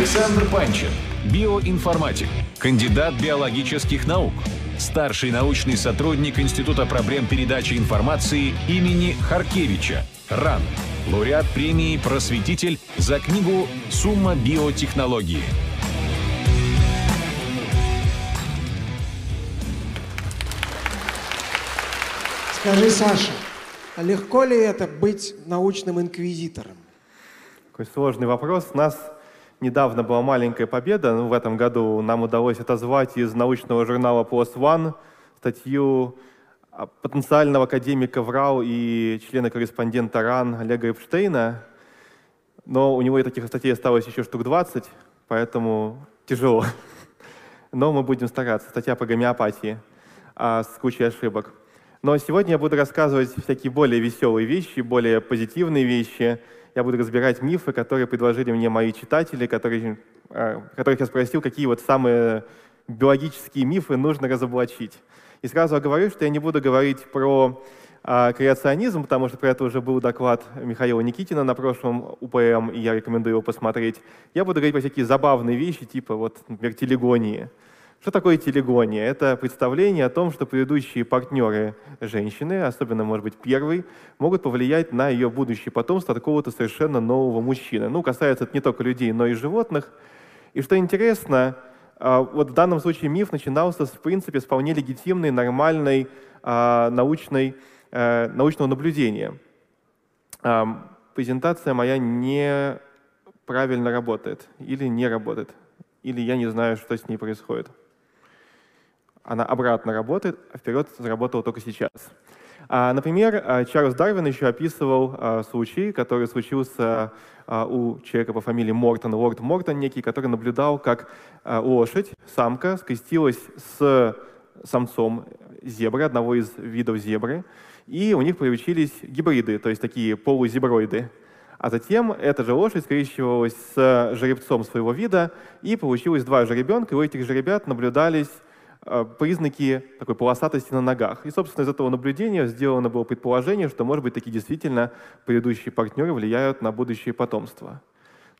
Александр Панчин, биоинформатик, кандидат биологических наук, старший научный сотрудник Института проблем передачи информации имени Харкевича, РАН, лауреат премии «Просветитель» за книгу «Сумма биотехнологии». Скажи, Саша, а легко ли это быть научным инквизитором? Такой сложный вопрос. У нас недавно была маленькая победа. Ну, в этом году нам удалось отозвать из научного журнала PLOS ONE статью потенциального академика ВРАУ и члена-корреспондента РАН Олега Эпштейна. Но у него и таких статей осталось еще штук 20, поэтому тяжело. Но мы будем стараться. Статья по гомеопатии а, с кучей ошибок. Но сегодня я буду рассказывать всякие более веселые вещи, более позитивные вещи. Я буду разбирать мифы, которые предложили мне мои читатели, которые, а, которых я спросил, какие вот самые биологические мифы нужно разоблачить. И сразу говорю, что я не буду говорить про а, креационизм, потому что про это уже был доклад Михаила Никитина на прошлом УПМ, и я рекомендую его посмотреть. Я буду говорить про всякие забавные вещи, типа, вот, например, телегонии. Что такое телегония? Это представление о том, что предыдущие партнеры женщины, особенно, может быть, первый, могут повлиять на ее будущее потомство от какого-то совершенно нового мужчины. Ну, касается это не только людей, но и животных. И что интересно, а, вот в данном случае миф начинался, в принципе, с вполне легитимной, нормальной а, научной, э, научного наблюдения. Презентация моя неправильно работает или не работает, или я не знаю, что с ней происходит она обратно работает, а вперед заработала только сейчас. А, например, а, Чарльз Дарвин еще описывал а, случай, который случился у человека по фамилии Мортон, лорд Мортон некий, который наблюдал, как лошадь, самка, скрестилась с самцом зебры, одного из видов зебры, и у них получились гибриды, то есть такие полузеброиды. А затем эта же лошадь скрещивалась с жеребцом своего вида, и получилось два жеребенка, и у этих жеребят наблюдались Э, признаки такой полосатости на ногах. И, собственно, из этого наблюдения сделано было предположение, что, может быть, такие действительно предыдущие партнеры влияют на будущее потомство.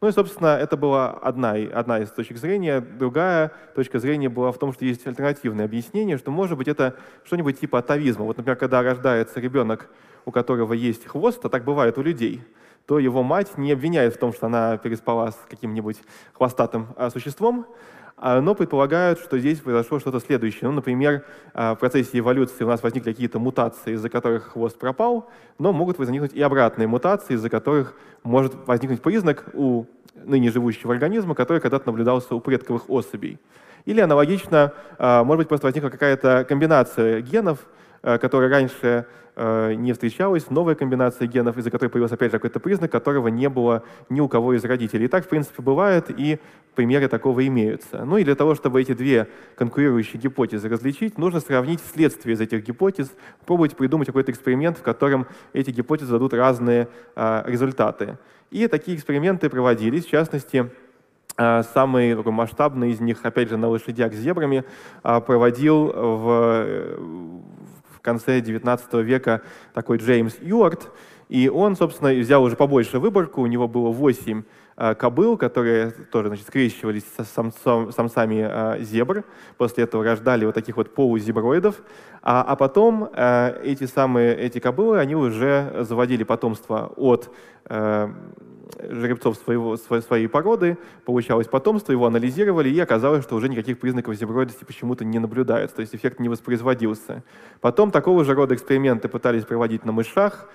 Ну и, собственно, это была одна, одна из точек зрения. Другая точка зрения была в том, что есть альтернативное объяснение, что, может быть, это что-нибудь типа атовизма. Вот, например, когда рождается ребенок, у которого есть хвост, а так бывает у людей, то его мать не обвиняет в том, что она переспала с каким-нибудь хвостатым а, существом, но предполагают, что здесь произошло что-то следующее. Ну, например, а, в процессе эволюции у нас возникли какие-то мутации, из-за которых хвост пропал, но могут возникнуть и обратные мутации, из-за которых может возникнуть признак у ныне живущего организма, который когда-то наблюдался у предковых особей. Или аналогично, а, может быть, просто возникла какая-то комбинация генов, которая раньше Э, не встречалась новая комбинация генов, из-за которой появился опять же какой-то признак, которого не было ни у кого из родителей. И так, в принципе, бывает, и примеры такого имеются. Ну и для того, чтобы эти две конкурирующие гипотезы различить, нужно сравнить следствие из этих гипотез, пробовать придумать какой-то эксперимент, в котором эти гипотезы дадут разные а, результаты. И такие эксперименты проводились, в частности, а, Самый такой, масштабный из них, опять же, на лошадях с зебрами, а, проводил в, в конце XIX века такой Джеймс Юарт, и он, собственно, взял уже побольше выборку, у него было 8 э, кобыл, которые тоже значит, скрещивались с самцом, самцами э, зебр, после этого рождали вот таких вот полузеброидов, а, а потом э, эти самые эти кобылы, они уже заводили потомство от э, жеребцов своего, своей породы, получалось потомство, его анализировали, и оказалось, что уже никаких признаков зеброидности почему-то не наблюдается, то есть эффект не воспроизводился. Потом такого же рода эксперименты пытались проводить на мышах,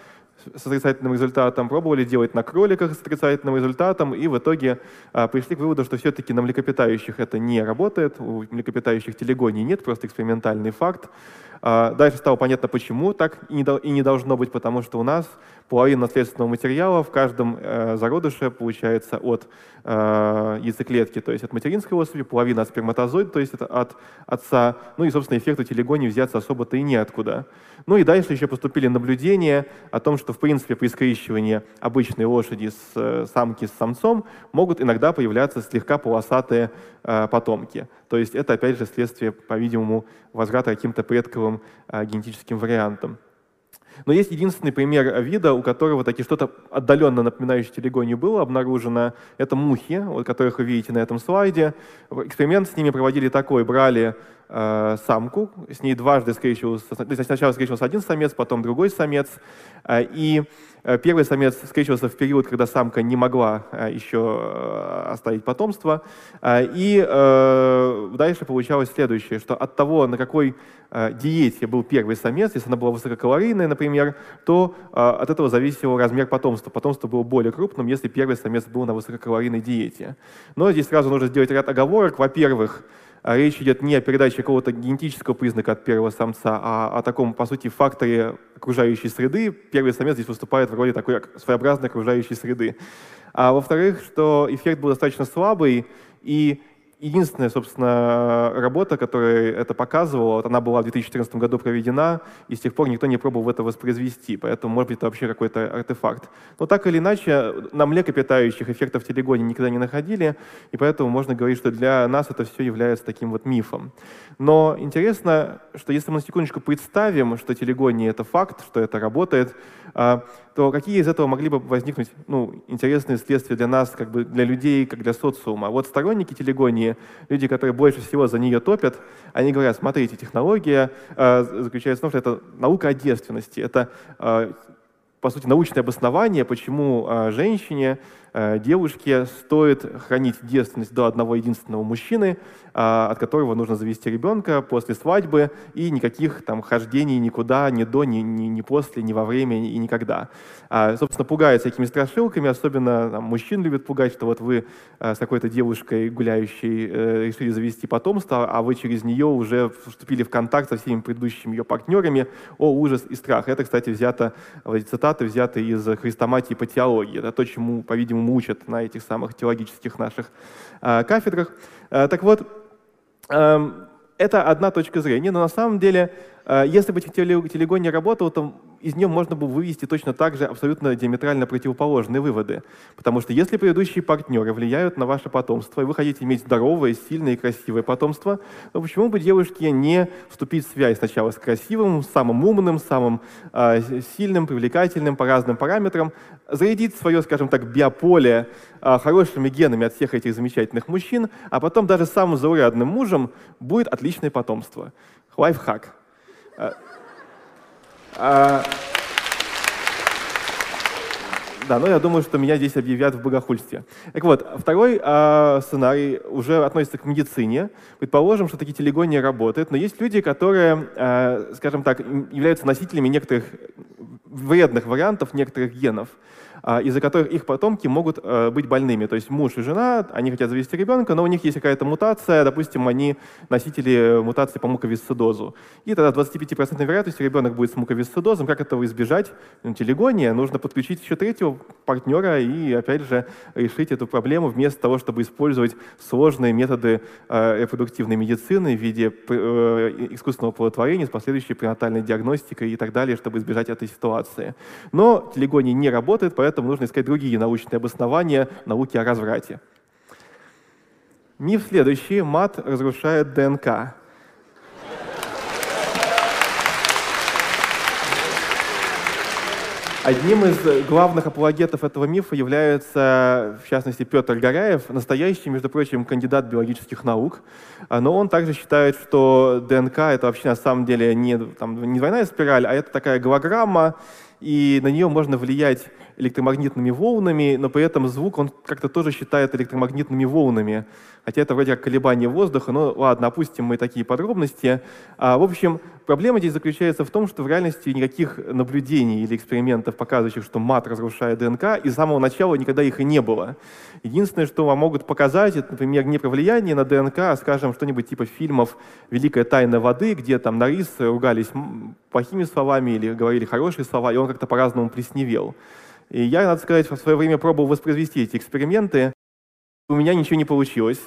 с отрицательным результатом, пробовали делать на кроликах с отрицательным результатом, и в итоге а, пришли к выводу, что все-таки на млекопитающих это не работает, у млекопитающих телегонии нет, просто экспериментальный факт. А, дальше стало понятно, почему так и не, должно быть, потому что у нас половина наследственного материала в каждом э, зародыше получается от э, яйцеклетки, то есть от материнской особи, половина от сперматозоида, то есть это от отца. Ну и, собственно, эффекту телегонии взяться особо-то и неоткуда. Ну и дальше еще поступили наблюдения о том, что, в принципе, при скрещивании обычной лошади с э, самки с самцом могут иногда появляться слегка полосатые потомки. То есть это, опять же, следствие, по-видимому, возврата каким-то предковым э, генетическим вариантам. Но есть единственный пример вида, у которого таки что-то отдаленно напоминающее телегонию было обнаружено. Это мухи, вот, которых вы видите на этом слайде. Эксперимент с ними проводили такой. Брали э, самку, с ней дважды скрещивался, сначала скрещивался один самец, потом другой самец. Э, и Э, первый самец скрещивался в период, когда самка не могла еще оставить потомство. И дальше получалось следующее, что от того, на какой диете был первый самец, если она была высококалорийная, например, то от этого зависел размер потомства. Потомство было более крупным, если первый самец был на высококалорийной диете. Но здесь сразу нужно сделать ряд оговорок. Во-первых, речь идет не о передаче какого-то генетического признака от первого самца, а о таком, по сути, факторе окружающей среды. Первый самец здесь выступает в роли такой своеобразной окружающей среды. А во-вторых, что эффект был достаточно слабый, и единственная, собственно, работа, которая это показывала, вот она была в 2014 году проведена, и с тех пор никто не пробовал это воспроизвести, поэтому, может быть, это вообще какой-то артефакт. Но так или иначе, на млекопитающих эффектов в телегоне никогда не находили, и поэтому можно говорить, что для нас это все является таким вот мифом. Но интересно, что если мы на секундочку представим, что телегония — это факт, что это работает, а, то какие из этого могли бы возникнуть ну, интересные следствия для нас, как бы для людей, как для социума? Вот сторонники телегонии, люди, которые больше всего за нее топят, они говорят, смотрите, технология э, заключается в том, что это наука о девственности, это э, по сути, научное обоснование, почему э, женщине девушке стоит хранить девственность до одного единственного мужчины, а, от которого нужно завести ребенка после свадьбы, и никаких там хождений никуда, ни до, ни, ни, ни после, ни во время, и никогда. А, собственно, пугают всякими страшилками, особенно там, мужчин любят пугать, что вот вы а, с какой-то девушкой гуляющей э, решили завести потомство, а вы через нее уже вступили в контакт со всеми предыдущими ее партнерами. О, ужас и страх. Это, кстати, взято, эти цитаты взяты из христоматии по теологии. Это то, чему, по-видимому, по-моему, учат на этих самых теологических наших э, кафедрах. Э, так вот, э, это одна точка зрения, но на самом деле, э, если бы телегон не работал, то из нее можно было вывести точно так же абсолютно диаметрально противоположные выводы. Потому что если предыдущие партнеры влияют на ваше потомство, и вы хотите иметь здоровое, сильное и красивое потомство, то почему бы девушке не вступить в связь сначала с красивым, самым умным, самым э, сильным, привлекательным по разным параметрам, зарядить свое, скажем так, биополе э, хорошими генами от всех этих замечательных мужчин, а потом даже самым заурядным мужем будет отличное потомство. Лайфхак. А, да, но я думаю, что меня здесь объявят в богохульстве. Так вот, второй э, сценарий уже относится к медицине. Предположим, что такие телегония работают, но есть люди, которые, э, скажем так, являются носителями некоторых вредных вариантов некоторых генов. А, из-за которых их потомки могут э, быть больными. То есть муж и жена, они хотят завести ребенка, но у них есть какая-то мутация, допустим, они носители мутации по муковисцидозу. И тогда 25% вероятностью ребенок будет с муковисцидозом. Как этого избежать? Ну, телегония. Нужно подключить еще третьего партнера и, опять же, решить эту проблему вместо того, чтобы использовать сложные методы э, репродуктивной медицины в виде э, искусственного оплодотворения с последующей пренатальной диагностикой и так далее, чтобы избежать этой ситуации. Но телегония не работает, поэтому поэтому нужно искать другие научные обоснования науки о разврате. Миф следующий. Мат разрушает ДНК. Одним из главных апологетов этого мифа является, в частности, Петр Горяев, настоящий, между прочим, кандидат биологических наук. Но он также считает, что ДНК — это вообще на самом деле не, там, не двойная спираль, а это такая голограмма, и на нее можно влиять электромагнитными волнами, но при этом звук он как-то тоже считает электромагнитными волнами. Хотя это вроде как колебание воздуха, но ладно, опустим мы такие подробности. А, в общем, проблема здесь заключается в том, что в реальности никаких наблюдений или экспериментов, показывающих, что мат разрушает ДНК, и с самого начала никогда их и не было. Единственное, что вам могут показать, это, например, не про влияние на ДНК, а, скажем, что-нибудь типа фильмов «Великая тайна воды», где там на рис ругались плохими словами или говорили хорошие слова, и он как-то по-разному плесневел. И я, надо сказать, в свое время пробовал воспроизвести эти эксперименты. У меня ничего не получилось.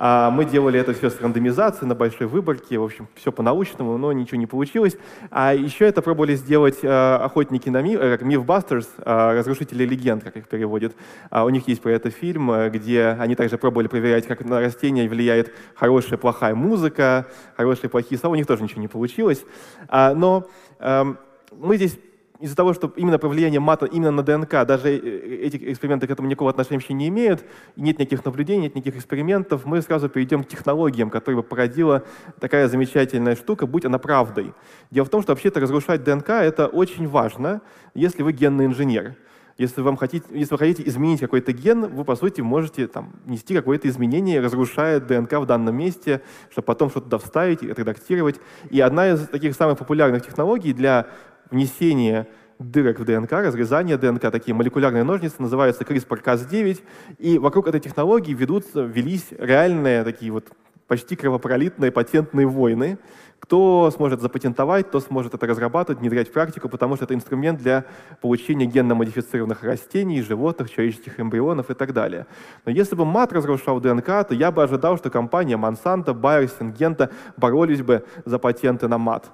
А мы делали это все с рандомизацией на большой выборке, в общем, все по-научному, но ничего не получилось. А еще это пробовали сделать э, охотники на миф, э, Mythbusters, э, разрушители легенд, как их переводят. А у них есть про это фильм, э, где они также пробовали проверять, как на растения влияет хорошая, плохая музыка, хорошие, плохие слова. У них тоже ничего не получилось. А, но э, мы здесь из-за того, что именно про влияние мата именно на ДНК, даже э, эти эксперименты к этому никакого отношения вообще не имеют, нет никаких наблюдений, нет никаких экспериментов, мы сразу перейдем к технологиям, которые бы породила такая замечательная штука, будь она правдой. Дело в том, что вообще-то разрушать ДНК — это очень важно, если вы генный инженер. Если, вам хотите, если вы хотите изменить какой-то ген, вы, по сути, можете там, нести какое-то изменение, разрушая ДНК в данном месте, чтобы потом что-то туда вставить, отредактировать. И одна из таких самых популярных технологий для внесения дырок в ДНК, разрезания ДНК, такие молекулярные ножницы, называются CRISPR-Cas9. И вокруг этой технологии ведутся, велись реальные такие вот почти кровопролитные патентные войны, кто сможет запатентовать, кто сможет это разрабатывать, внедрять в практику, потому что это инструмент для получения генно-модифицированных растений, животных, человеческих эмбрионов и так далее. Но если бы мат разрушал ДНК, то я бы ожидал, что компания Monsanto, Bayer, Syngenta боролись бы за патенты на мат.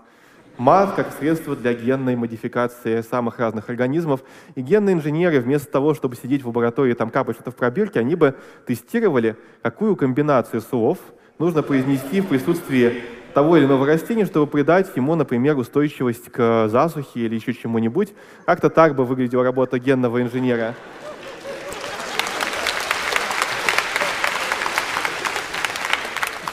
Мат как средство для генной модификации самых разных организмов. И генные инженеры вместо того, чтобы сидеть в лаборатории и там капать что-то в пробирке, они бы тестировали, какую комбинацию слов нужно произнести в присутствии того или иного растения, чтобы придать ему, например, устойчивость к засухе или еще чему-нибудь. Как-то так бы выглядела работа генного инженера.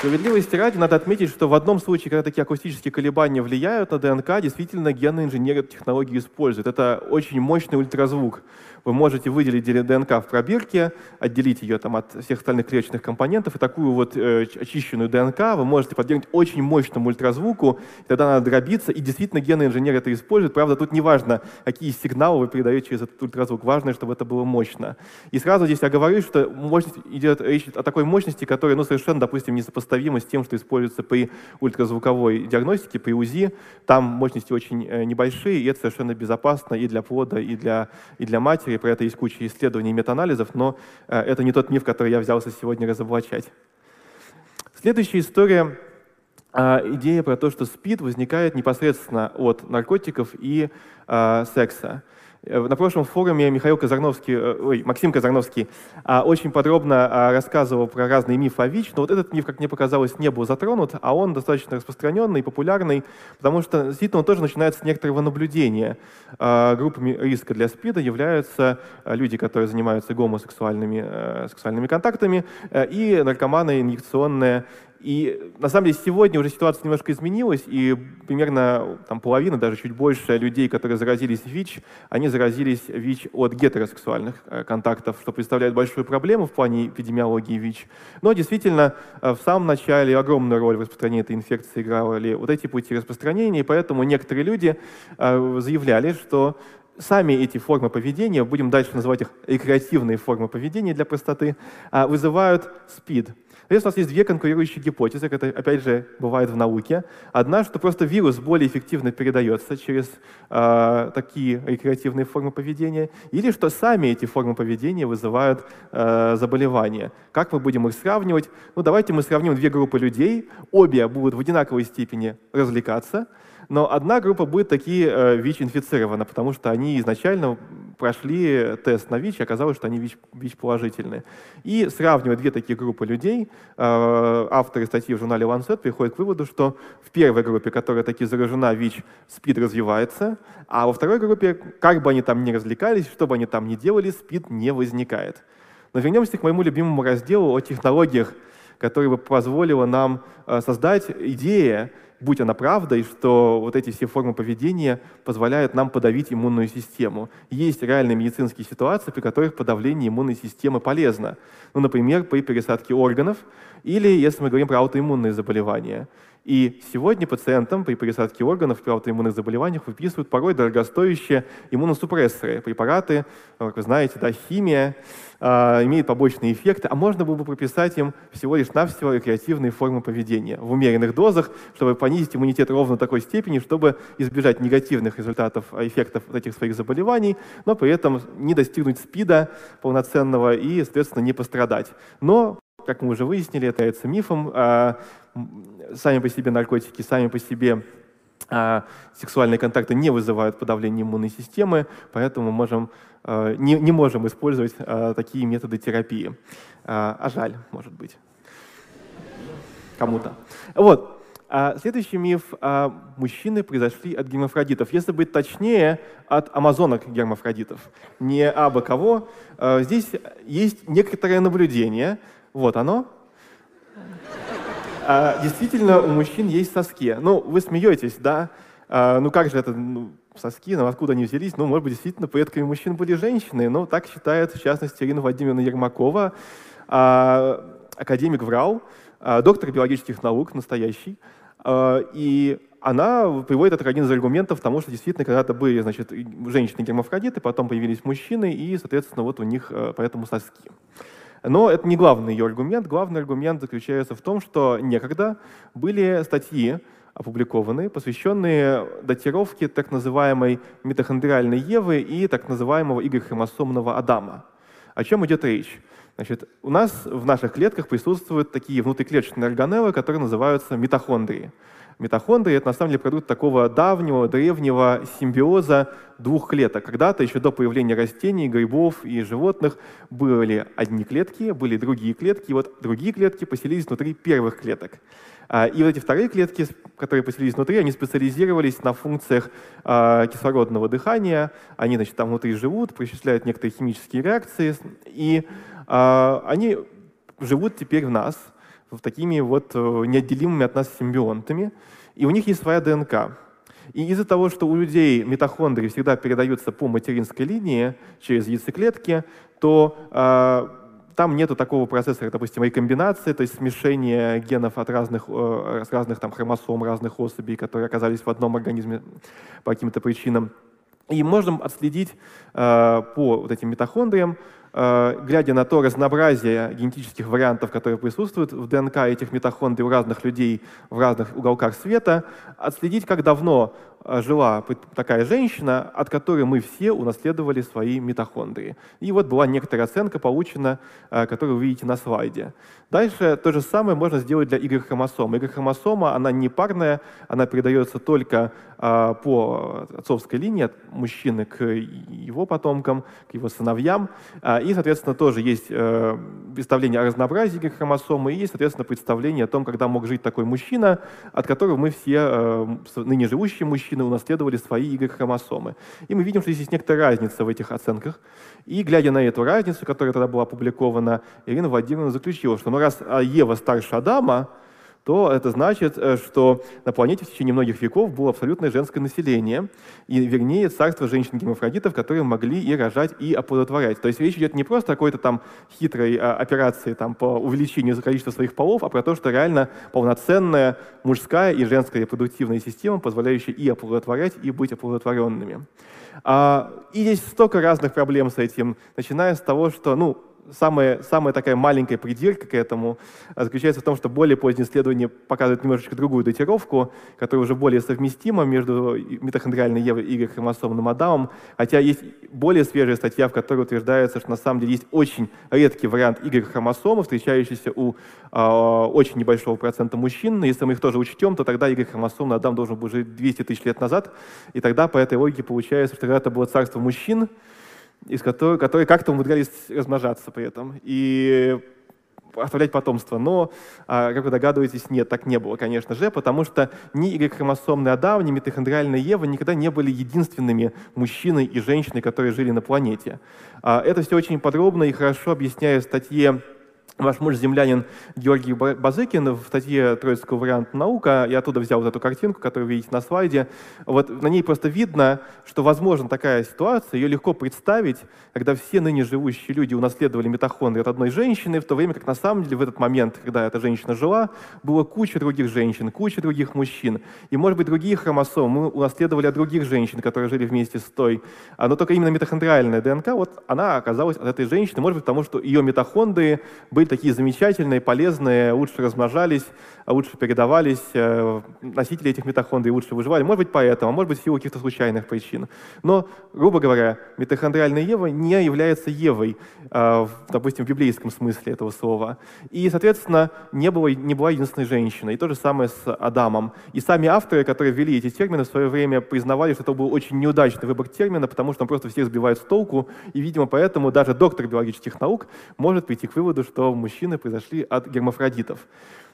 Справедливости ради надо отметить, что в одном случае, когда такие акустические колебания влияют на ДНК, действительно генные инженеры эту технологию используют. Это очень мощный ультразвук вы можете выделить ДНК в пробирке, отделить ее там, от всех остальных клеточных компонентов, и такую вот э, очищенную ДНК вы можете подвергнуть очень мощному ультразвуку, и тогда она дробится, и действительно генный инженер это использует. Правда, тут не важно, какие сигналы вы передаете через этот ультразвук, важно, чтобы это было мощно. И сразу здесь я говорю, что мощность идет речь о такой мощности, которая ну, совершенно, допустим, несопоставима с тем, что используется при ультразвуковой диагностике, при УЗИ. Там мощности очень э, небольшие, и это совершенно безопасно и для плода, и для, и для матери про это есть куча исследований и метаанализов, но э, это не тот миф, который я взялся сегодня разоблачать. Следующая история а, идея про то, что СПИД возникает непосредственно от наркотиков и а, секса. Э, на прошлом форуме Михаил Казарновский, э, ой, Максим Казарновский а, очень подробно а, рассказывал про разные мифы о ВИЧ, но вот этот миф, как мне показалось, не был затронут, а он достаточно распространенный, популярный, потому что действительно он тоже начинается с некоторого наблюдения. А, группами риска для СПИДа являются люди, которые занимаются гомосексуальными э, сексуальными контактами, и наркоманы инъекционные и на самом деле сегодня уже ситуация немножко изменилась, и примерно там, половина, даже чуть больше людей, которые заразились ВИЧ, они заразились ВИЧ от гетеросексуальных э, контактов, что представляет большую проблему в плане эпидемиологии ВИЧ. Но действительно, э, в самом начале огромную роль в распространении этой инфекции играли вот эти пути распространения, и поэтому некоторые люди э, заявляли, что сами эти формы поведения, будем дальше называть их рекреативные формы поведения для простоты, вызывают СПИД. Здесь у нас есть две конкурирующие гипотезы, это опять же бывает в науке. Одна, что просто вирус более эффективно передается через э, такие рекреативные формы поведения, или что сами эти формы поведения вызывают э, заболевания. Как мы будем их сравнивать? Ну, давайте мы сравним две группы людей, обе будут в одинаковой степени развлекаться, но одна группа будет такие э, ВИЧ-инфицирована, потому что они изначально прошли тест на ВИЧ, и оказалось, что они ВИЧ, ВИЧ положительны. И сравнивая две такие группы людей, э, авторы статьи в журнале Lancet приходят к выводу, что в первой группе, которая таки заражена ВИЧ, СПИД развивается, а во второй группе, как бы они там ни развлекались, что бы они там ни делали, СПИД не возникает. Но вернемся к моему любимому разделу о технологиях, которая бы позволила нам э, создать идею, будь она правдой, что вот эти все формы поведения позволяют нам подавить иммунную систему. Есть реальные медицинские ситуации, при которых подавление иммунной системы полезно. Ну, например, при пересадке органов или если мы говорим про аутоиммунные заболевания. И сегодня пациентам при пересадке органов при аутоиммунных заболеваниях выписывают порой дорогостоящие иммуносупрессоры, препараты, как вы знаете, да, химия, э, имеет побочные эффекты, а можно было бы прописать им всего лишь навсего рекреативные формы поведения в умеренных дозах, чтобы понизить иммунитет ровно такой степени, чтобы избежать негативных результатов, эффектов этих своих заболеваний, но при этом не достигнуть СПИДа полноценного и, соответственно, не пострадать. Но как мы уже выяснили, это является мифом. А, сами по себе наркотики, сами по себе а, сексуальные контакты не вызывают подавления иммунной системы, поэтому мы можем, а, не, не можем использовать такие методы терапии. А жаль, может быть, кому-то. Вот. Следующий миф. Мужчины произошли от гермафродитов. Если быть точнее, от амазонок гермафродитов. Не абы кого. Здесь есть некоторое наблюдение. Вот оно. А, действительно, у мужчин есть соски. Ну, вы смеетесь, да? А, ну как же это, ну, соски, ну откуда они взялись? Ну, может быть, действительно, предками мужчин были женщины. Но так считает, в частности, Ирина Владимировна Ермакова, а, академик ВРАУ, а, доктор биологических наук, настоящий. А, и она приводит это как один из аргументов тому, что действительно когда-то были значит, женщины-гермафродиты, потом появились мужчины, и, соответственно, вот у них э, поэтому соски. Но это не главный ее аргумент. Главный аргумент заключается в том, что некогда были статьи, опубликованные, посвященные датировке так называемой митохондриальной Евы и так называемого Y-хромосомного Адама. О чем идет речь? Значит, у нас в наших клетках присутствуют такие внутриклеточные органеллы, которые называются митохондрии. Митохондрии — это на самом деле продукт такого давнего, древнего симбиоза двух клеток. Когда-то, еще до появления растений, грибов и животных, были одни клетки, были другие клетки, и вот другие клетки поселились внутри первых клеток. А, и вот эти вторые клетки, которые поселились внутри, они специализировались на функциях а, кислородного дыхания. Они значит, там внутри живут, причисляют некоторые химические реакции, и они живут теперь в нас, в такими вот э, неотделимыми от нас симбионтами, и у них есть своя ДНК. И из-за того, что у людей митохондрии всегда передаются по материнской линии через яйцеклетки, то там нету такого процесса, допустим, рекомбинации, то есть смешение генов от разных, э, с разных там, хромосом, разных особей, которые оказались в одном организме по каким-то причинам. И можем отследить э, по вот этим митохондриям, э, глядя на то разнообразие генетических вариантов, которые присутствуют в ДНК этих митохондрий у разных людей в разных уголках света, отследить, как давно э, жила такая женщина, от которой мы все унаследовали свои митохондрии. И вот была некоторая оценка получена, э, которую вы видите на слайде. Дальше то же самое можно сделать для Y-хромосомы. Y-хромосома, она не парная, она передается только э, по отцовской линии от мужчины к его потомкам, к его сыновьям. И, соответственно, тоже есть представление о разнообразии Y-хромосомы и есть, соответственно, представление о том, когда мог жить такой мужчина, от которого мы все, ныне живущие мужчины, унаследовали свои Y-хромосомы. И мы видим, что здесь есть некоторая разница в этих оценках. И, глядя на эту разницу, которая тогда была опубликована, Ирина Владимировна заключила, что ну, раз Ева старше Адама, то это значит, э, что на планете в течение многих веков было абсолютное женское население, и вернее царство женщин-гемофродитов, которые могли и рожать, и оплодотворять. То есть речь идет не просто о какой-то там хитрой а, операции там, по увеличению количества своих полов, а про то, что реально полноценная мужская и женская репродуктивная система, позволяющая и оплодотворять, и быть оплодотворенными. А, и здесь столько разных проблем с этим, начиная с того, что, ну, самая, самая такая маленькая придирка к этому а, заключается в том, что более поздние исследования показывают немножечко другую датировку, которая уже более совместима между митохондриальной Евой и хромосомным Адамом, хотя есть более свежая статья, в которой утверждается, что на самом деле есть очень редкий вариант Y-хромосомы, встречающийся у э, очень небольшого процента мужчин, но если мы их тоже учтем, то тогда Y-хромосомный Адам должен был жить 200 тысяч лет назад, и тогда по этой логике получается, что когда-то было царство мужчин, из которых, которые как-то умудрялись размножаться при этом и оставлять потомство. Но, а, как вы догадываетесь, нет, так не было, конечно же, потому что ни Y-хромосомный Адам, ни митохондриальная Ева никогда не были единственными мужчиной и женщиной, которые жили на планете. А, это все очень подробно и хорошо объясняю в статье Ваш муж землянин Георгий Базыкин в статье «Троицкого варианта наука», я оттуда взял вот эту картинку, которую вы видите на слайде, вот на ней просто видно, что возможна такая ситуация, ее легко представить, когда все ныне живущие люди унаследовали митохондрии от одной женщины, в то время как на самом деле в этот момент, когда эта женщина жила, было куча других женщин, куча других мужчин. И, может быть, другие хромосомы мы унаследовали от других женщин, которые жили вместе с той. А, но только именно митохондриальная ДНК, вот она оказалась от этой женщины, может быть, потому что ее митохондрии были такие замечательные, полезные, лучше размножались, лучше передавались, э, носители этих митохондрий лучше выживали. Может быть, поэтому, а может быть, в силу каких-то случайных причин. Но, грубо говоря, митохондриальная Ева не является Евой, э, допустим, в библейском смысле этого слова. И, соответственно, не, было, не была единственной женщиной. И то же самое с Адамом. И сами авторы, которые ввели эти термины в свое время, признавали, что это был очень неудачный выбор термина, потому что он просто всех сбивает с толку. И, видимо, поэтому даже доктор биологических наук может прийти к выводу, что мужчины произошли от гермафродитов.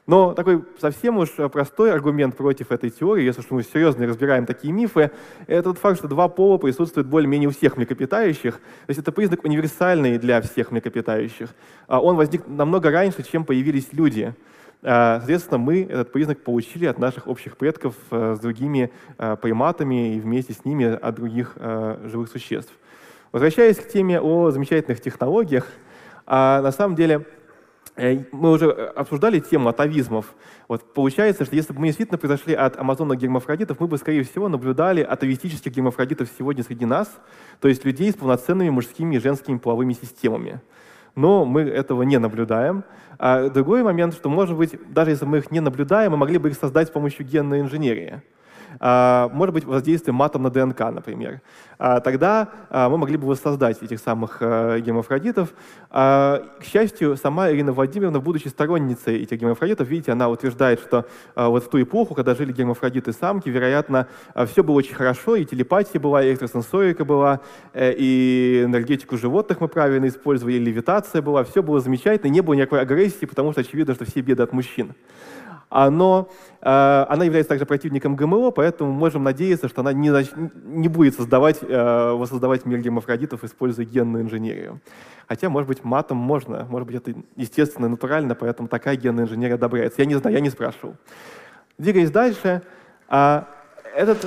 Но такой совсем уж простой аргумент против этой теории, если уж мы серьезно разбираем такие мифы, это тот факт, что два пола присутствуют более-менее у всех млекопитающих. То есть это признак универсальный для всех млекопитающих. А он возник намного раньше, чем появились люди. А, соответственно, мы этот признак получили от наших общих предков э, с другими э, приматами и вместе с ними от других э, живых существ. Возвращаясь к теме о замечательных технологиях, а, на самом деле мы уже обсуждали тему атовизмов. Вот получается, что если бы мы действительно произошли от амазонных гермафродитов, мы бы, скорее всего, наблюдали атовистических гермафродитов сегодня среди нас, то есть людей с полноценными мужскими и женскими половыми системами но мы этого не наблюдаем. А другой момент, что, может быть, даже если мы их не наблюдаем, мы могли бы их создать с помощью генной инженерии. А, может быть, воздействие матом на ДНК, например. А, тогда а, мы могли бы воссоздать этих самых гемофродитов. К счастью, сама Ирина Владимировна, будучи сторонницей этих гемофродитов, видите, она утверждает, что вот в ту эпоху, когда жили гермафродиты-самки, вероятно, все было очень хорошо, и телепатия была, и экстрасенсорика была, э, и энергетику животных мы правильно использовали, и левитация была, все было замечательно, не было никакой агрессии, потому что очевидно, что все беды от мужчин но э, она является также противником ГМО, поэтому можем надеяться, что она не, не будет создавать, э, воссоздавать мир гермафродитов, используя генную инженерию. Хотя, может быть, матом можно, может быть, это естественно, натурально, поэтому такая генная инженерия одобряется. Я не знаю, я не спрашивал. Двигаясь дальше, э, этот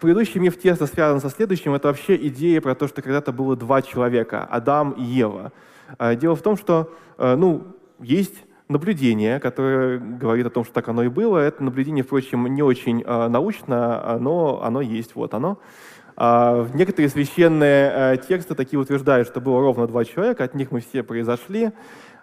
Предыдущий миф тесно связан со следующим. Это вообще идея про то, что когда-то было два человека, Адам и Ева. Э, дело в том, что э, ну, есть наблюдение, которое говорит о том, что так оно и было. Это наблюдение, впрочем, не очень э, научно, но оно есть, вот оно. А, некоторые священные э, тексты такие утверждают, что было ровно два человека, от них мы все произошли.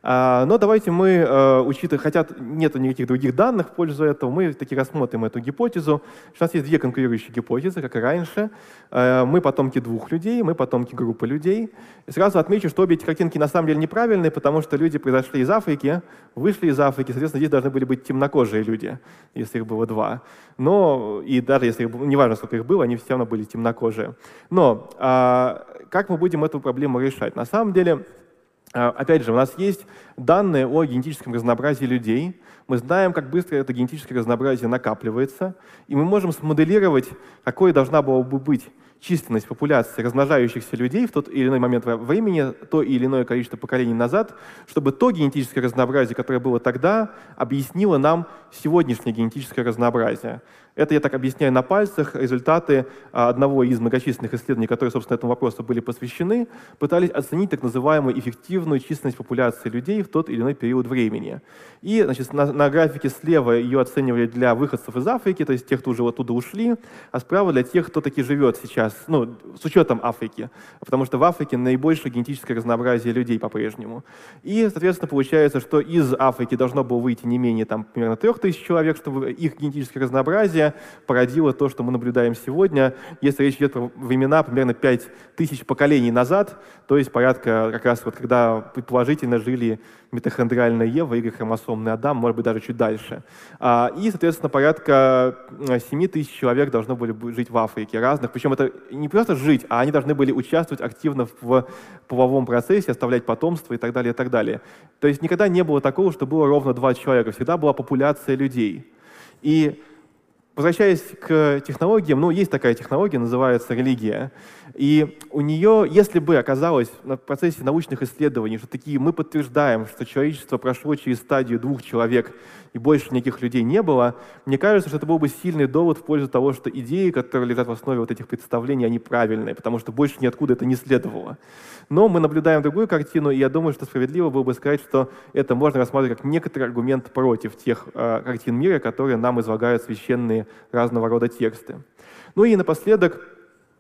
А, но давайте мы, э, учитывая, хотя нет никаких других данных в пользу этого, мы таки рассмотрим эту гипотезу. Нас есть две конкурирующие гипотезы, как и раньше. Э, мы потомки двух людей, мы потомки группы людей. И сразу отмечу, что обе эти картинки на самом деле неправильные, потому что люди произошли из Африки, вышли из Африки, соответственно, здесь должны были быть темнокожие люди, если их было два. Но, и даже если, неважно, сколько их было, они все равно были темнокожие. Но а, как мы будем эту проблему решать? На самом деле, опять же, у нас есть данные о генетическом разнообразии людей. Мы знаем, как быстро это генетическое разнообразие накапливается, и мы можем смоделировать, какой должна была бы быть численность популяции размножающихся людей в тот или иной момент времени, то или иное количество поколений назад, чтобы то генетическое разнообразие, которое было тогда, объяснило нам сегодняшнее генетическое разнообразие. Это я так объясняю на пальцах. Результаты а, одного из многочисленных исследований, которые, собственно, этому вопросу были посвящены, пытались оценить так называемую эффективную численность популяции людей в тот или иной период времени. И значит, на, на графике слева ее оценивали для выходцев из Африки, то есть тех, кто уже оттуда ушли, а справа для тех, кто таки живет сейчас, ну, с учетом Африки, потому что в Африке наибольшее генетическое разнообразие людей по-прежнему. И, соответственно, получается, что из Африки должно было выйти не менее, там, примерно трех тысяч человек, чтобы их генетическое разнообразие событие породило то, что мы наблюдаем сегодня. Если речь идет про времена примерно 5 тысяч поколений назад, то есть порядка как раз вот когда предположительно жили митохондриальная Ева и хромосомный Адам, может быть, даже чуть дальше. А, и, соответственно, порядка 7 тысяч человек должно были жить в Африке разных. Причем это не просто жить, а они должны были участвовать активно в половом процессе, оставлять потомство и так далее, и так далее. То есть никогда не было такого, что было ровно два человека. Всегда была популяция людей. И Возвращаясь к технологиям, ну, есть такая технология, называется религия. И у нее, если бы оказалось в процессе научных исследований, что такие мы подтверждаем, что человечество прошло через стадию двух человек, и больше никаких людей не было, мне кажется, что это был бы сильный довод в пользу того, что идеи, которые лежат в основе вот этих представлений, они правильные, потому что больше ниоткуда это не следовало. Но мы наблюдаем другую картину, и я думаю, что справедливо было бы сказать, что это можно рассматривать как некоторый аргумент против тех э, картин мира, которые нам излагают священные разного рода тексты. Ну и напоследок,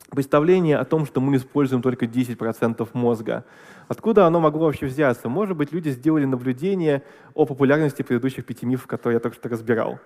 представление о том, что мы используем только 10% мозга. Откуда оно могло вообще взяться? Может быть, люди сделали наблюдение о популярности предыдущих пяти мифов, которые я только что разбирал.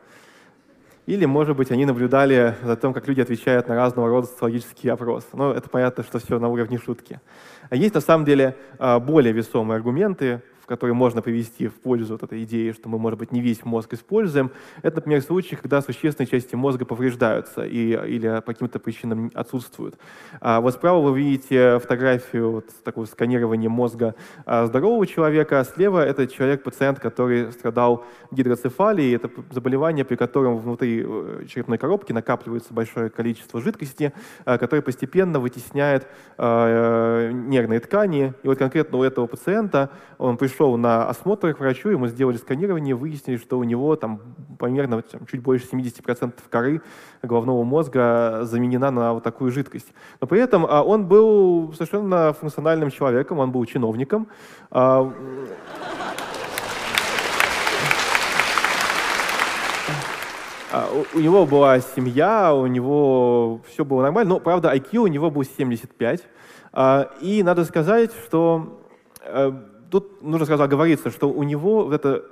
Или, может быть, они наблюдали за тем, как люди отвечают на разного рода социологические опросы. Но это понятно, что все на уровне шутки. А есть, на самом деле, а, более весомые аргументы которые можно привести в пользу вот этой идеи, что мы, может быть, не весь мозг используем, это, например, случаи, когда существенные части мозга повреждаются и, или по каким-то причинам отсутствуют. А вот справа вы видите фотографию вот такого сканирования мозга а, здорового человека, а слева это человек-пациент, который страдал гидроцефалией. Это заболевание, при котором внутри э, черепной коробки накапливается большое количество жидкости, а, которое постепенно вытесняет а, нервные ткани. И вот конкретно у этого пациента он пришел на осмотр к врачу, ему сделали сканирование, выяснили, что у него там примерно там, чуть больше 70% коры головного мозга заменена на вот такую жидкость. Но при этом а, он был совершенно функциональным человеком, он был чиновником. А, а, у него была семья, у него все было нормально, но, правда, IQ у него был 75. И надо сказать, что э, тут нужно сразу оговориться, что у него вот это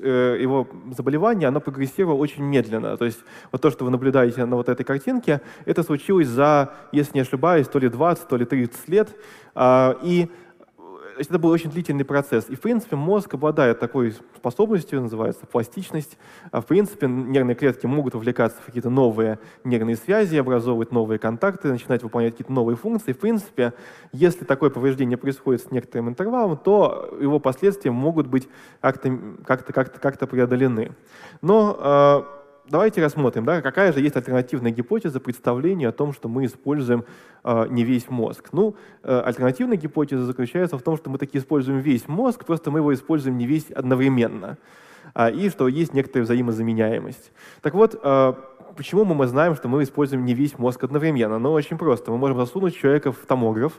э, его заболевание, оно прогрессировало очень медленно. То есть вот то, что вы наблюдаете на вот этой картинке, это случилось за, если не ошибаюсь, то ли 20, то ли 30 лет. А, и это был очень длительный процесс. И, в принципе, мозг обладает такой способностью, называется пластичность. А, в принципе, нервные клетки могут вовлекаться в какие-то новые нервные связи, образовывать новые контакты, начинать выполнять какие-то новые функции. В принципе, если такое повреждение происходит с некоторым интервалом, то его последствия могут быть как-то как как как преодолены. Но а, давайте рассмотрим, да, какая же есть альтернативная гипотеза представления о том, что мы используем э, не весь мозг. Ну, э, альтернативная гипотеза заключается в том, что мы таки используем весь мозг, просто мы его используем не весь одновременно, э, и что есть некоторая взаимозаменяемость. Так вот, э, почему мы знаем, что мы используем не весь мозг одновременно? Ну, очень просто. Мы можем засунуть человека в томограф,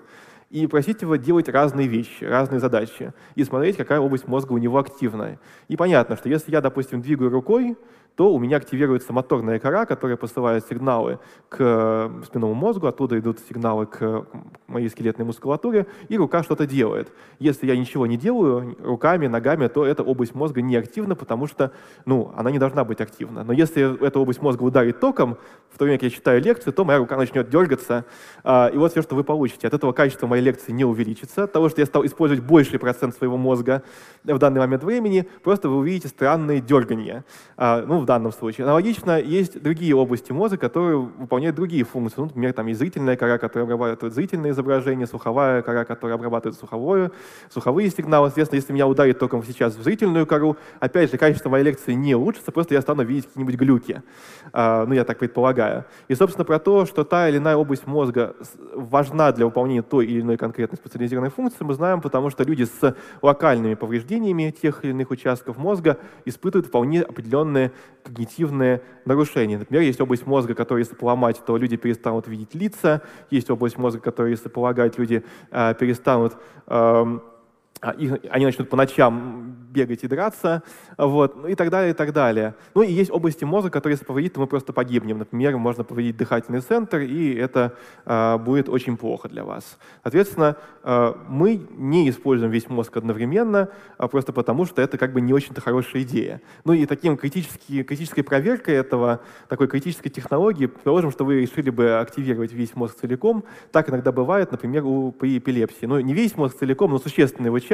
и просить его делать разные вещи, разные задачи, и смотреть, какая область мозга у него активная. И понятно, что если я, допустим, двигаю рукой, то у меня активируется моторная кора, которая посылает сигналы к спинному мозгу, оттуда идут сигналы к моей скелетной мускулатуре, и рука что-то делает. Если я ничего не делаю руками, ногами, то эта область мозга не активна, потому что ну, она не должна быть активна. Но если эта область мозга ударит током, в то время как я читаю лекцию, то моя рука начнет дергаться, а, и вот все, что вы получите. От этого качество моей лекции не увеличится, от того, что я стал использовать больший процент своего мозга в данный момент времени, просто вы увидите странные дергания. А, ну, в данном случае. Аналогично есть другие области мозга, которые выполняют другие функции. Ну, например, там есть зрительная кора, которая обрабатывает зрительные изображения, слуховая кора, которая обрабатывает слуховое, слуховые сигналы. Соответственно, если меня ударит током сейчас в зрительную кору, опять же, качество моей лекции не улучшится, просто я стану видеть какие-нибудь глюки. А, ну, я так предполагаю. И, собственно, про то, что та или иная область мозга важна для выполнения той или иной конкретной специализированной функции, мы знаем, потому что люди с локальными повреждениями тех или иных участков мозга испытывают вполне определенные когнитивные нарушения. Например, есть область мозга, которую, если поломать, то люди перестанут видеть лица, есть область мозга, которую, если полагать, люди э, перестанут э, их, они начнут по ночам бегать и драться, вот, ну и так далее, и так далее. Ну и есть области мозга, которые, если повредить, то мы просто погибнем. Например, можно повредить дыхательный центр, и это э, будет очень плохо для вас. Соответственно, э, мы не используем весь мозг одновременно, а просто потому, что это как бы не очень-то хорошая идея. Ну и таким критической проверкой этого, такой критической технологии, предположим, что вы решили бы активировать весь мозг целиком, так иногда бывает, например, у, при эпилепсии. Ну, не весь мозг целиком, но существенная его часть,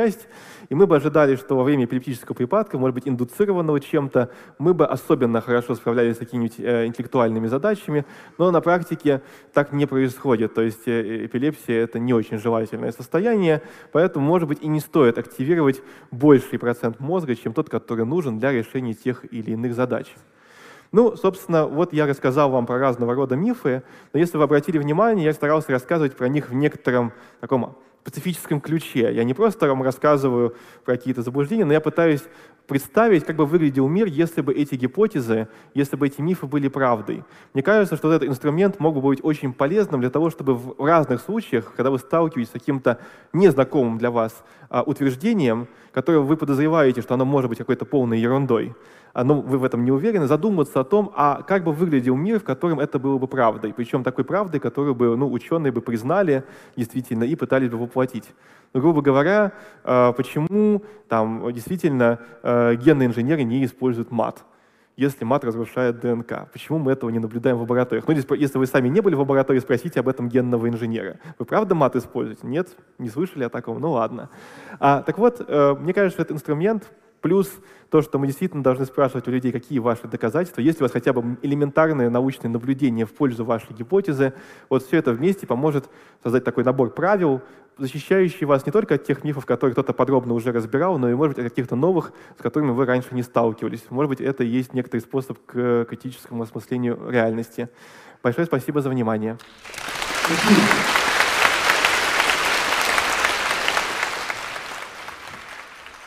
и мы бы ожидали, что во время эпилептического припадка, может быть, индуцированного чем-то, мы бы особенно хорошо справлялись с какими-нибудь э, интеллектуальными задачами, но на практике так не происходит. То есть э, эпилепсия — это не очень желательное состояние, поэтому, может быть, и не стоит активировать больший процент мозга, чем тот, который нужен для решения тех или иных задач. Ну, собственно, вот я рассказал вам про разного рода мифы, но если вы обратили внимание, я старался рассказывать про них в некотором таком специфическом ключе. Я не просто вам рассказываю про какие-то заблуждения, но я пытаюсь представить, как бы выглядел мир, если бы эти гипотезы, если бы эти мифы были правдой. Мне кажется, что этот инструмент мог бы быть очень полезным для того, чтобы в разных случаях, когда вы сталкиваетесь с каким-то незнакомым для вас а, утверждением, которое вы подозреваете, что оно может быть какой-то полной ерундой, но вы в этом не уверены, задуматься о том, а как бы выглядел мир, в котором это было бы правдой, причем такой правдой, которую бы ну, ученые бы признали действительно и пытались бы воплотить. Ну, грубо говоря, а, почему там действительно а, генные инженеры не используют мат? если мат разрушает ДНК. Почему мы этого не наблюдаем в лабораториях? Ну, если вы сами не были в лаборатории, спросите об этом генного инженера. Вы правда мат используете? Нет? Не слышали о таком? Ну ладно. А, так вот, э, мне кажется, этот инструмент Плюс то, что мы действительно должны спрашивать у людей, какие ваши доказательства, есть ли у вас хотя бы элементарные научные наблюдения в пользу вашей гипотезы. Вот все это вместе поможет создать такой набор правил, защищающий вас не только от тех мифов, которые кто-то подробно уже разбирал, но и, может быть, от каких-то новых, с которыми вы раньше не сталкивались. Может быть, это и есть некоторый способ к критическому осмыслению реальности. Большое спасибо за внимание.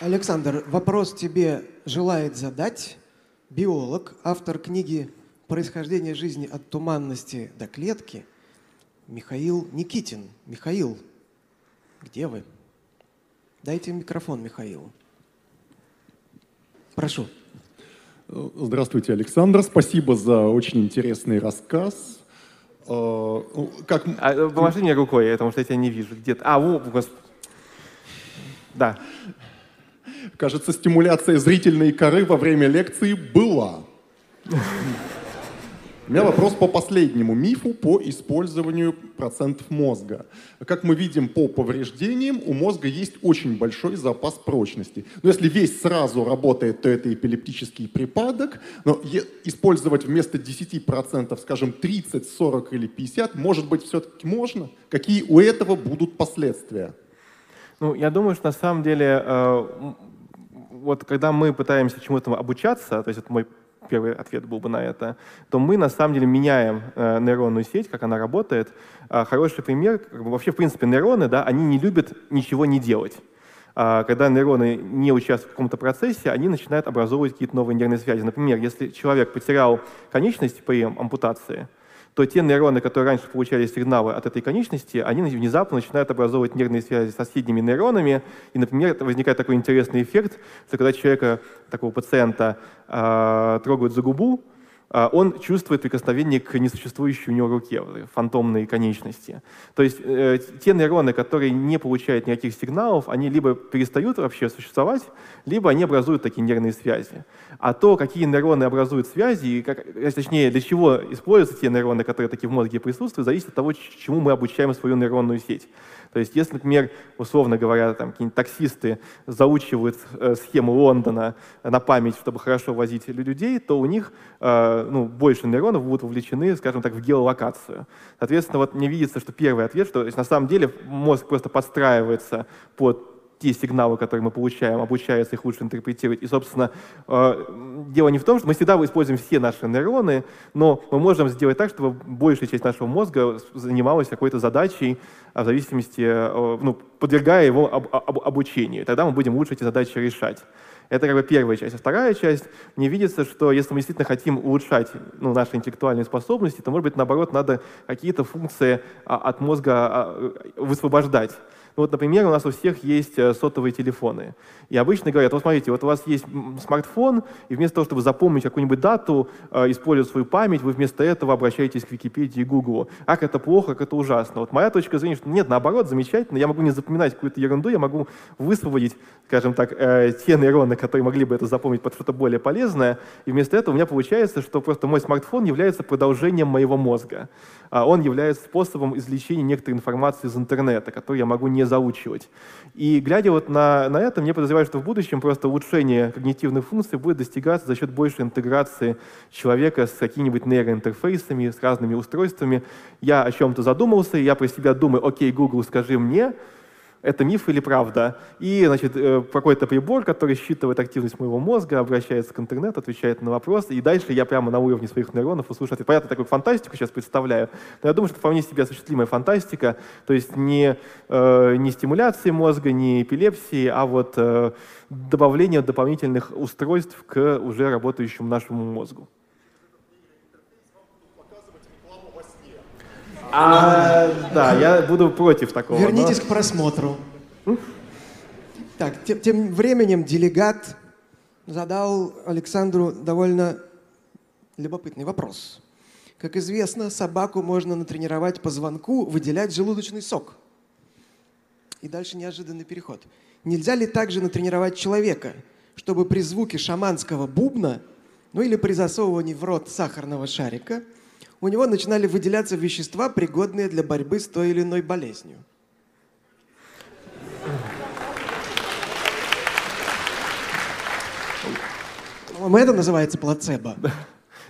Александр, вопрос тебе желает задать биолог, автор книги «Происхождение жизни от туманности до клетки» Михаил Никитин. Михаил, где вы? Дайте микрофон Михаилу. Прошу. Здравствуйте, Александр. Спасибо за очень интересный рассказ. Э, как... А, помаши мне рукой, потому что я тебя не вижу. Где-то. А, вот, господи. Да. Кажется, стимуляция зрительной коры во время лекции была. У меня вопрос по последнему мифу по использованию процентов мозга. Как мы видим по повреждениям, у мозга есть очень большой запас прочности. Но если весь сразу работает, то это эпилептический припадок. Но использовать вместо 10%, скажем, 30, 40 или 50, может быть, все-таки можно? Какие у этого будут последствия? Ну, я думаю, что на самом деле, э, вот когда мы пытаемся чему-то обучаться, то есть это мой первый ответ был бы на это, то мы на самом деле меняем э, нейронную сеть, как она работает. Э, хороший пример, вообще в принципе нейроны, да, они не любят ничего не делать. Э, когда нейроны не участвуют в каком-то процессе, они начинают образовывать какие-то новые нервные связи. Например, если человек потерял конечность при ампутации, то те нейроны, которые раньше получали сигналы от этой конечности, они внезапно начинают образовывать нервные связи с соседними нейронами. И, например, возникает такой интересный эффект, что когда человека, такого пациента, э, трогают за губу, он чувствует прикосновение к несуществующей у него руке, фантомной конечности. То есть э, те нейроны, которые не получают никаких сигналов, они либо перестают вообще существовать, либо они образуют такие нервные связи. А то, какие нейроны образуют связи, и как, э, точнее, для чего используются те нейроны, которые такие в мозге присутствуют, зависит от того, чему мы обучаем свою нейронную сеть. То есть если, например, условно говоря, там какие-нибудь таксисты заучивают э, схему Лондона на память, чтобы хорошо возить людей, то у них э, ну, больше нейронов будут вовлечены, скажем так, в геолокацию. Соответственно, вот мне видится, что первый ответ, что есть, на самом деле мозг просто подстраивается под те сигналы, которые мы получаем, обучается их лучше интерпретировать. И, собственно, э, дело не в том, что мы всегда используем все наши нейроны, но мы можем сделать так, чтобы большая часть нашего мозга занималась какой-то задачей в зависимости, э, ну, подвергая его об, об, обучению. Тогда мы будем лучше эти задачи решать. Это как бы первая часть. А вторая часть, мне видится, что если мы действительно хотим улучшать ну, наши интеллектуальные способности, то, может быть, наоборот, надо какие-то функции а, от мозга а, высвобождать. Вот, например, у нас у всех есть э, сотовые телефоны. И обычно говорят, вот смотрите, вот у вас есть смартфон, и вместо того, чтобы запомнить какую-нибудь дату, э, используя свою память, вы вместо этого обращаетесь к Википедии и Гуглу. Как это плохо, как это ужасно. Вот моя точка зрения, что нет, наоборот, замечательно. Я могу не запоминать какую-то ерунду, я могу высвободить, скажем так, э, те нейроны, которые могли бы это запомнить под что-то более полезное. И вместо этого у меня получается, что просто мой смартфон является продолжением моего мозга. А он является способом извлечения некоторой информации из интернета, которую я могу не заучивать. И глядя вот на, на это, мне подозреваю, что в будущем просто улучшение когнитивных функций будет достигаться за счет большей интеграции человека с какими-нибудь нейроинтерфейсами, с разными устройствами. Я о чем-то задумался, я про себя думаю, окей, Google, скажи мне, это миф или правда. И, значит, э, какой-то прибор, который считывает активность моего мозга, обращается к интернету, отвечает на вопросы, и дальше я прямо на уровне своих нейронов услышу ответ. Понятно, такую фантастику сейчас представляю, но я думаю, что вполне себе осуществимая фантастика, то есть не, э, не стимуляции мозга, не эпилепсии, а вот э, добавление дополнительных устройств к уже работающему нашему мозгу. А, да, я буду против такого. Вернитесь но... к просмотру. Так, тем, тем временем делегат задал Александру довольно любопытный вопрос. Как известно, собаку можно натренировать по звонку выделять желудочный сок. И дальше неожиданный переход. Нельзя ли также натренировать человека, чтобы при звуке шаманского бубна ну или при засовывании в рот сахарного шарика, у него начинали выделяться вещества, пригодные для борьбы с той или иной болезнью. Это называется плацебо.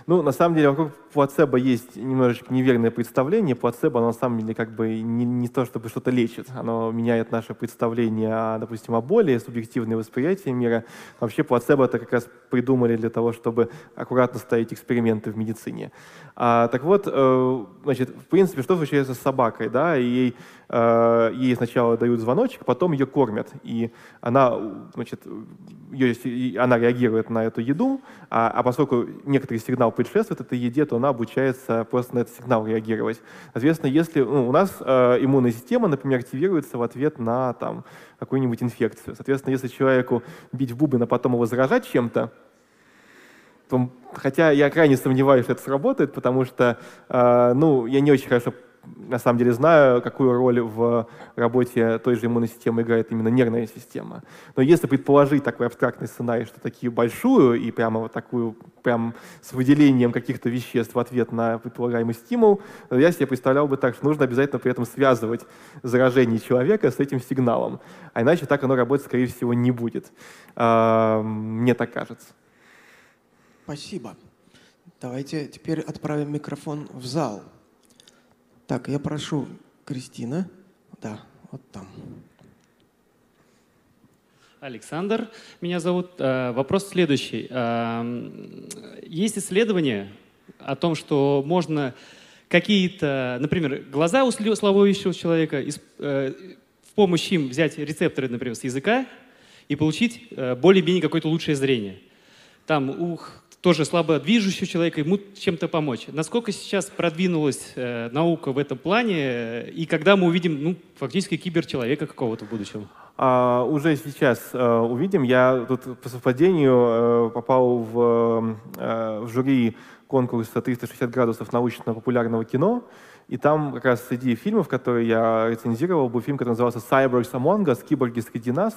Ну, на самом деле, вокруг плацебо есть немножечко неверное представление. Плацебо, оно на самом деле как бы не, не то, чтобы что-то лечит. Оно меняет наше представление, о, допустим, о боли, субъективное восприятие мира. Вообще плацебо это как раз придумали для того, чтобы аккуратно ставить эксперименты в медицине. А, так вот, э, значит, в принципе, что случается с собакой? Да? Ей, э, ей сначала дают звоночек, а потом ее кормят. И она, значит, ее, она реагирует на эту еду, а, а поскольку некоторый сигнал предшествует этой еде, то она обучается просто на этот сигнал реагировать. Соответственно, если ну, у нас э, иммунная система, например, активируется в ответ на там, какую-нибудь инфекцию. Соответственно, если человеку бить в бубен, а потом его заражать чем-то, то, хотя я крайне сомневаюсь, что это сработает, потому что э, ну, я не очень хорошо на самом деле знаю, какую роль в работе той же иммунной системы играет именно нервная система. Но если предположить такой абстрактный сценарий, что такие большую и прямо вот такую, прям с выделением каких-то веществ в ответ на предполагаемый стимул, я себе представлял бы так, что нужно обязательно при этом связывать заражение человека с этим сигналом. А иначе так оно работать, скорее всего, не будет. А, мне так кажется. Спасибо. Давайте теперь отправим микрофон в зал. Так, я прошу, Кристина. Да, вот там. Александр, меня зовут. Э, вопрос следующий. Эм, есть исследования о том, что можно какие-то, например, глаза у слабовидящего человека, э, в помощь им взять рецепторы, например, с языка и получить э, более-менее какое-то лучшее зрение. Там у тоже слабо движущего человека, ему чем-то помочь. Насколько сейчас продвинулась э, наука в этом плане, э, и когда мы увидим ну, фактически киберчеловека какого-то в будущем? А, уже сейчас э, увидим. Я тут по совпадению э, попал в, э, в жюри конкурса 360 градусов научно-популярного кино, и там как раз среди фильмов, которые я рецензировал, был фильм, который назывался «Cyborgs Among Us», «Киборги среди нас»,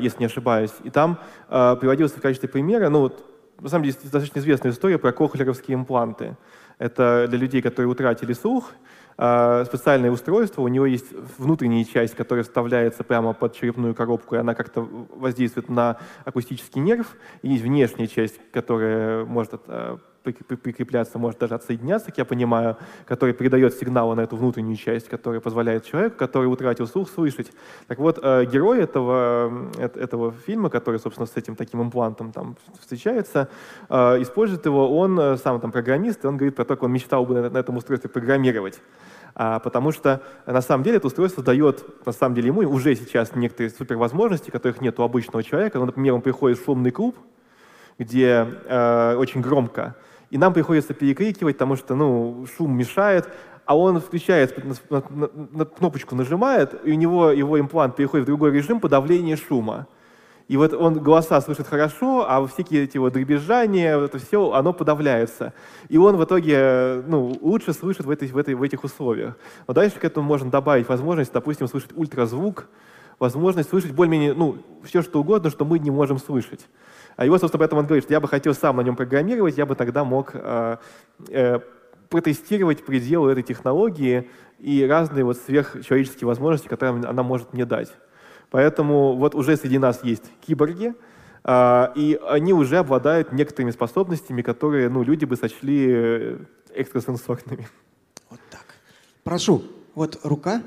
если не ошибаюсь. И там э, приводился в качестве примера, ну вот на самом деле, достаточно известная история про кохлеровские импланты. Это для людей, которые утратили слух, а, специальное устройство, у него есть внутренняя часть, которая вставляется прямо под черепную коробку, и она как-то воздействует на акустический нерв, и есть внешняя часть, которая может а, прикрепляться, может даже отсоединяться, как я понимаю, который передает сигналы на эту внутреннюю часть, которая позволяет человеку, который утратил слух, слышать. Так вот, э, герой этого, этого фильма, который, собственно, с этим таким имплантом там встречается, э, использует его, он э, сам там программист, и он говорит про то, как он мечтал бы на, на этом устройстве программировать. А, потому что на самом деле это устройство дает, на самом деле, ему уже сейчас некоторые супервозможности, которых нет у обычного человека. Ну, например, он приходит в шумный клуб, где э, очень громко, и нам приходится перекрикивать, потому что ну, шум мешает, а он включает, на, на, на кнопочку нажимает, и у него его имплант переходит в другой режим подавления шума. И вот он голоса слышит хорошо, а всякие эти вот дребезжания, это все, оно подавляется. И он в итоге ну, лучше слышит в, этой, в, этой, в этих условиях. Но дальше к этому можно добавить возможность, допустим, слышать ультразвук, возможность слышать более-менее, ну, все что угодно, что мы не можем слышать. А его, собственно, поэтому он говорит, что я бы хотел сам на нем программировать, я бы тогда мог э, э, протестировать пределы этой технологии и разные вот сверхчеловеческие возможности, которые она может мне дать. Поэтому вот уже среди нас есть киборги, э, и они уже обладают некоторыми способностями, которые ну, люди бы сочли экстрасенсорными. Вот так. Прошу, вот рука.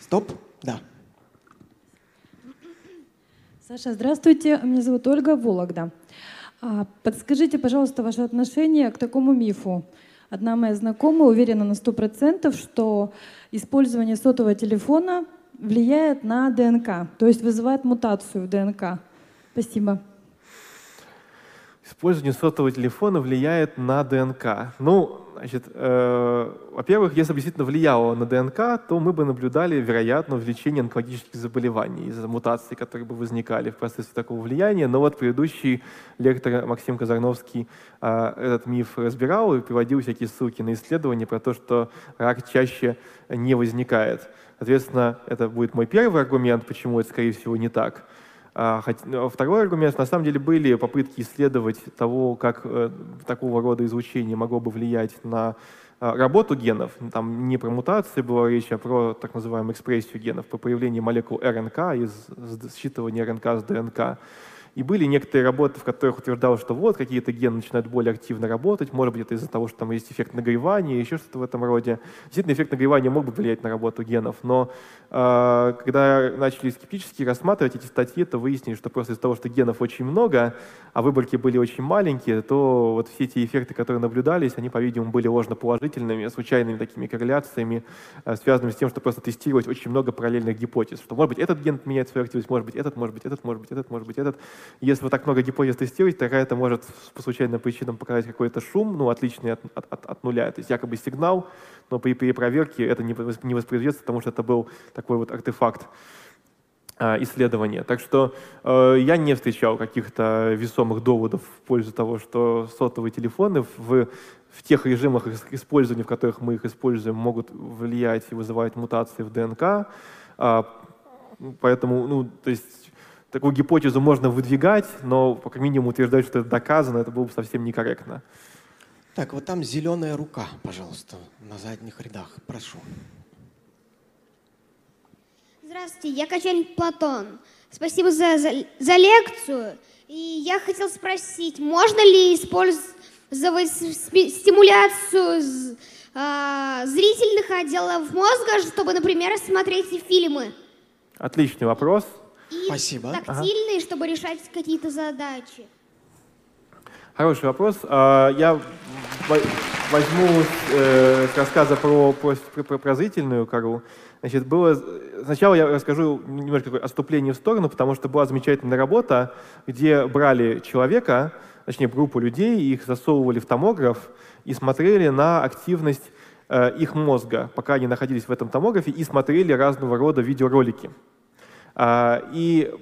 Стоп. Да. Саша, здравствуйте. Меня зовут Ольга Вологда. А, подскажите, пожалуйста, ваше отношение к такому мифу. Одна моя знакомая уверена на сто процентов, что использование сотового телефона влияет на ДНК, то есть вызывает мутацию в ДНК. Спасибо. Использование сотового телефона влияет на ДНК. Ну, Значит, э, во-первых, если бы действительно влияло на ДНК, то мы бы наблюдали, вероятно, увеличение онкологических заболеваний из-за мутаций, которые бы возникали в процессе такого влияния. Но вот предыдущий лектор Максим Казарновский э, этот миф разбирал и приводил всякие ссылки на исследования про то, что рак чаще не возникает. Соответственно, это будет мой первый аргумент, почему это, скорее всего, не так. А, второй аргумент, на самом деле были попытки исследовать того, как э, такого рода излучение могло бы влиять на а, работу генов. Там не про мутации была речь, а про так называемую экспрессию генов, по появлению молекул РНК из считывания РНК с ДНК. И были некоторые работы, в которых утверждалось, что вот какие-то гены начинают более активно работать, может быть, это из-за того, что там есть эффект нагревания, еще что-то в этом роде. Действительно, эффект нагревания мог бы влиять на работу генов, но э, когда начали скептически рассматривать эти статьи, то выяснили, что просто из-за того, что генов очень много, а выборки были очень маленькие, то вот все эти эффекты, которые наблюдались, они, по-видимому, были ложноположительными, случайными такими корреляциями, э, связанными с тем, что просто тестировать очень много параллельных гипотез, что, может быть, этот ген меняет свою активность, может быть, этот, может быть, этот, может быть, этот, может быть, этот. Если вы так много гипотез тестируете, тогда это может по случайным причинам показать какой-то шум, ну, отличный от, от, от нуля. То есть якобы сигнал, но при перепроверке это не, не воспроизведется, потому что это был такой вот артефакт а, исследования. Так что э, я не встречал каких-то весомых доводов в пользу того, что сотовые телефоны в, в тех режимах использования, в которых мы их используем, могут влиять и вызывать мутации в ДНК. А, поэтому, ну, то есть такую гипотезу можно выдвигать, но по минимум утверждать, что это доказано, это было бы совсем некорректно. Так, вот там зеленая рука, пожалуйста, на задних рядах. Прошу. Здравствуйте, я Качельник Платон. Спасибо за, за, за лекцию. И я хотел спросить, можно ли использовать стимуляцию э, зрительных отделов мозга, чтобы, например, смотреть фильмы? Отличный вопрос. И Спасибо. тактильные, ага. чтобы решать какие-то задачи. Хороший вопрос. А, я возьму э, с рассказа про, про, про, про зрительную кору. Значит, было... Сначала я расскажу немножко отступление в сторону, потому что была замечательная работа, где брали человека, точнее группу людей, их засовывали в томограф и смотрели на активность э, их мозга, пока они находились в этом томографе, и смотрели разного рода видеоролики. А, и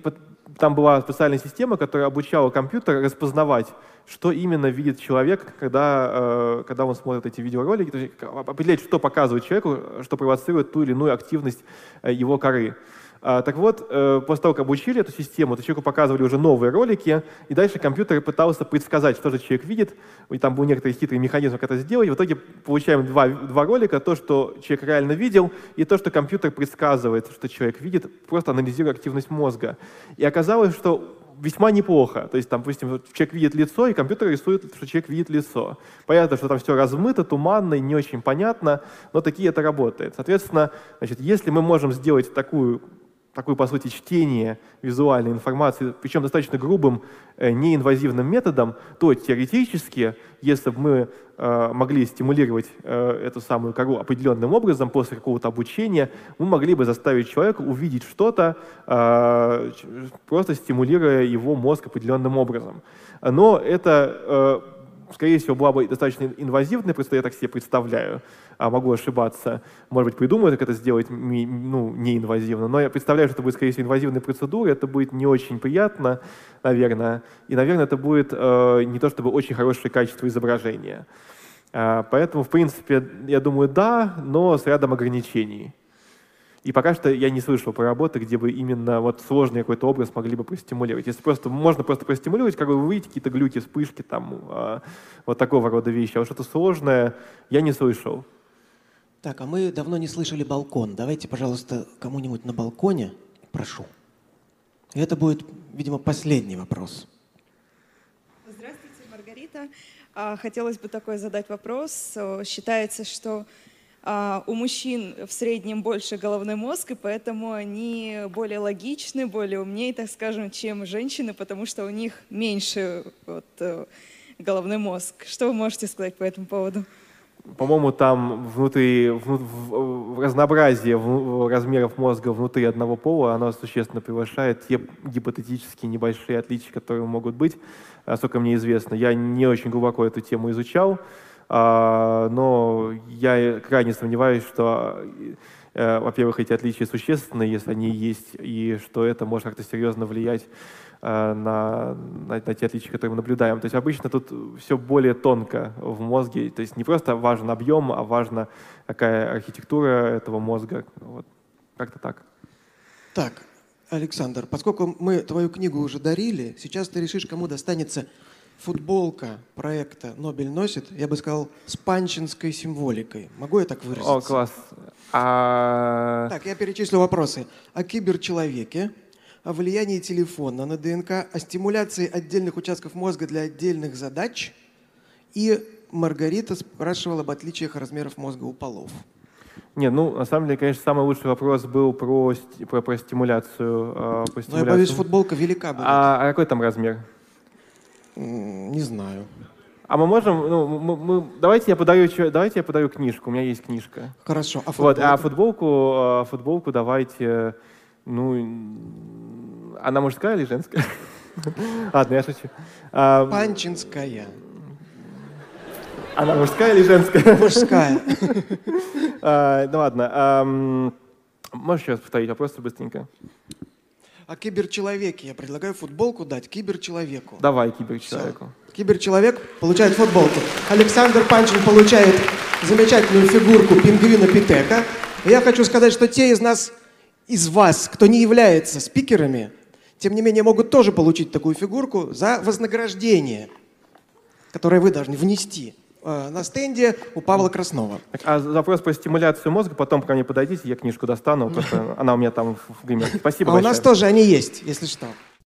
там была специальная система, которая обучала компьютер распознавать, что именно видит человек, когда, э, когда он смотрит эти видеоролики, то есть определять, что показывает человеку, что провоцирует ту или иную активность э, его коры. А, так вот, э, после того, как обучили эту систему, то человеку показывали уже новые ролики, и дальше компьютер пытался предсказать, что же человек видит, и там был некоторый хитрый механизм, как это сделать. В итоге получаем два, два ролика, то, что человек реально видел, и то, что компьютер предсказывает, что человек видит, просто анализируя активность мозга. И оказалось, что весьма неплохо. То есть, там, допустим, человек видит лицо, и компьютер рисует, что человек видит лицо. Понятно, что там все размыто, туманно и не очень понятно, но такие это работает. Соответственно, значит, если мы можем сделать такую такое, по сути, чтение визуальной информации, причем достаточно грубым, э, неинвазивным методом, то теоретически, если бы мы э, могли стимулировать э, эту самую кору определенным образом после какого-то обучения, мы могли бы заставить человека увидеть что-то, просто стимулируя его мозг определенным образом. Но это скорее всего, была бы достаточно инвазивной, просто я так себе представляю, а могу ошибаться. Может быть, придумаю, как это сделать ну, неинвазивно, но я представляю, что это будет, скорее всего, инвазивная процедура, это будет не очень приятно, наверное, и, наверное, это будет э, не то чтобы очень хорошее качество изображения. Э, поэтому, в принципе, я думаю, да, но с рядом ограничений. И пока что я не слышал про работы, где бы именно вот сложный какой-то образ могли бы простимулировать. Если просто можно просто простимулировать, как бы вы видите какие-то глюки, вспышки, там, э, вот такого рода вещи. А вот что-то сложное я не слышал. Так, а мы давно не слышали балкон. Давайте, пожалуйста, кому-нибудь на балконе, прошу. И это будет, видимо, последний вопрос. Здравствуйте, Маргарита. А, хотелось бы такой задать вопрос. Считается, что а, у мужчин в среднем больше головной мозг, и поэтому они более логичны, более умнее, так скажем, чем женщины, потому что у них меньше вот, э, головной мозг. Что вы можете сказать по этому поводу? По-моему, там внутри, разнообразие в, размеров мозга внутри одного пола, оно существенно превышает те гипотетически небольшие отличия, которые могут быть, насколько мне известно. Я не очень глубоко эту тему изучал, но я крайне сомневаюсь, что, э, во-первых, эти отличия существенны, если они есть, и что это может как-то серьезно влиять э, на, на, на те отличия, которые мы наблюдаем. То есть обычно тут все более тонко в мозге, то есть не просто важен объем, а важна какая архитектура этого мозга. Вот. Как-то так. Так, Александр, поскольку мы твою книгу уже дарили, сейчас ты решишь, кому достанется футболка проекта «Нобель носит», я бы сказал, с панчинской символикой. Могу я так выразиться? О, класс. А... Так, я перечислю вопросы. О киберчеловеке, о влиянии телефона на ДНК, о стимуляции отдельных участков мозга для отдельных задач. И Маргарита спрашивала об отличиях размеров мозга у полов. Не, ну, на самом деле, конечно, самый лучший вопрос был про, про, про стимуляцию. э, про Но я стимуляцию. боюсь, футболка велика будет. а, а какой там размер? Не знаю. А мы можем, ну, мы, мы- давайте я подарю, давайте я подарю книжку. У меня есть книжка. Хорошо. А Вот, а футболку, футболку давайте, ну, она мужская или женская? Ладно, я шучу. А, Панчинская. Она мужская или женская? Мужская. А, Ну ладно. Можешь еще раз повторить вопросы быстренько? О киберчеловеке. Я предлагаю футболку дать киберчеловеку. Давай, Всё. киберчеловеку. Киберчеловек получает футболку. Александр Панчин получает замечательную фигурку пингвина Питека. И Я хочу сказать, что те из нас, из вас, кто не является спикерами, тем не менее могут тоже получить такую фигурку за вознаграждение, которое вы должны внести на стенде у Павла Краснова. А запрос про стимуляцию мозга, потом ко мне подойдите, я книжку достану, просто она у меня там в гримерке. Спасибо а у большое. нас тоже они есть, если что.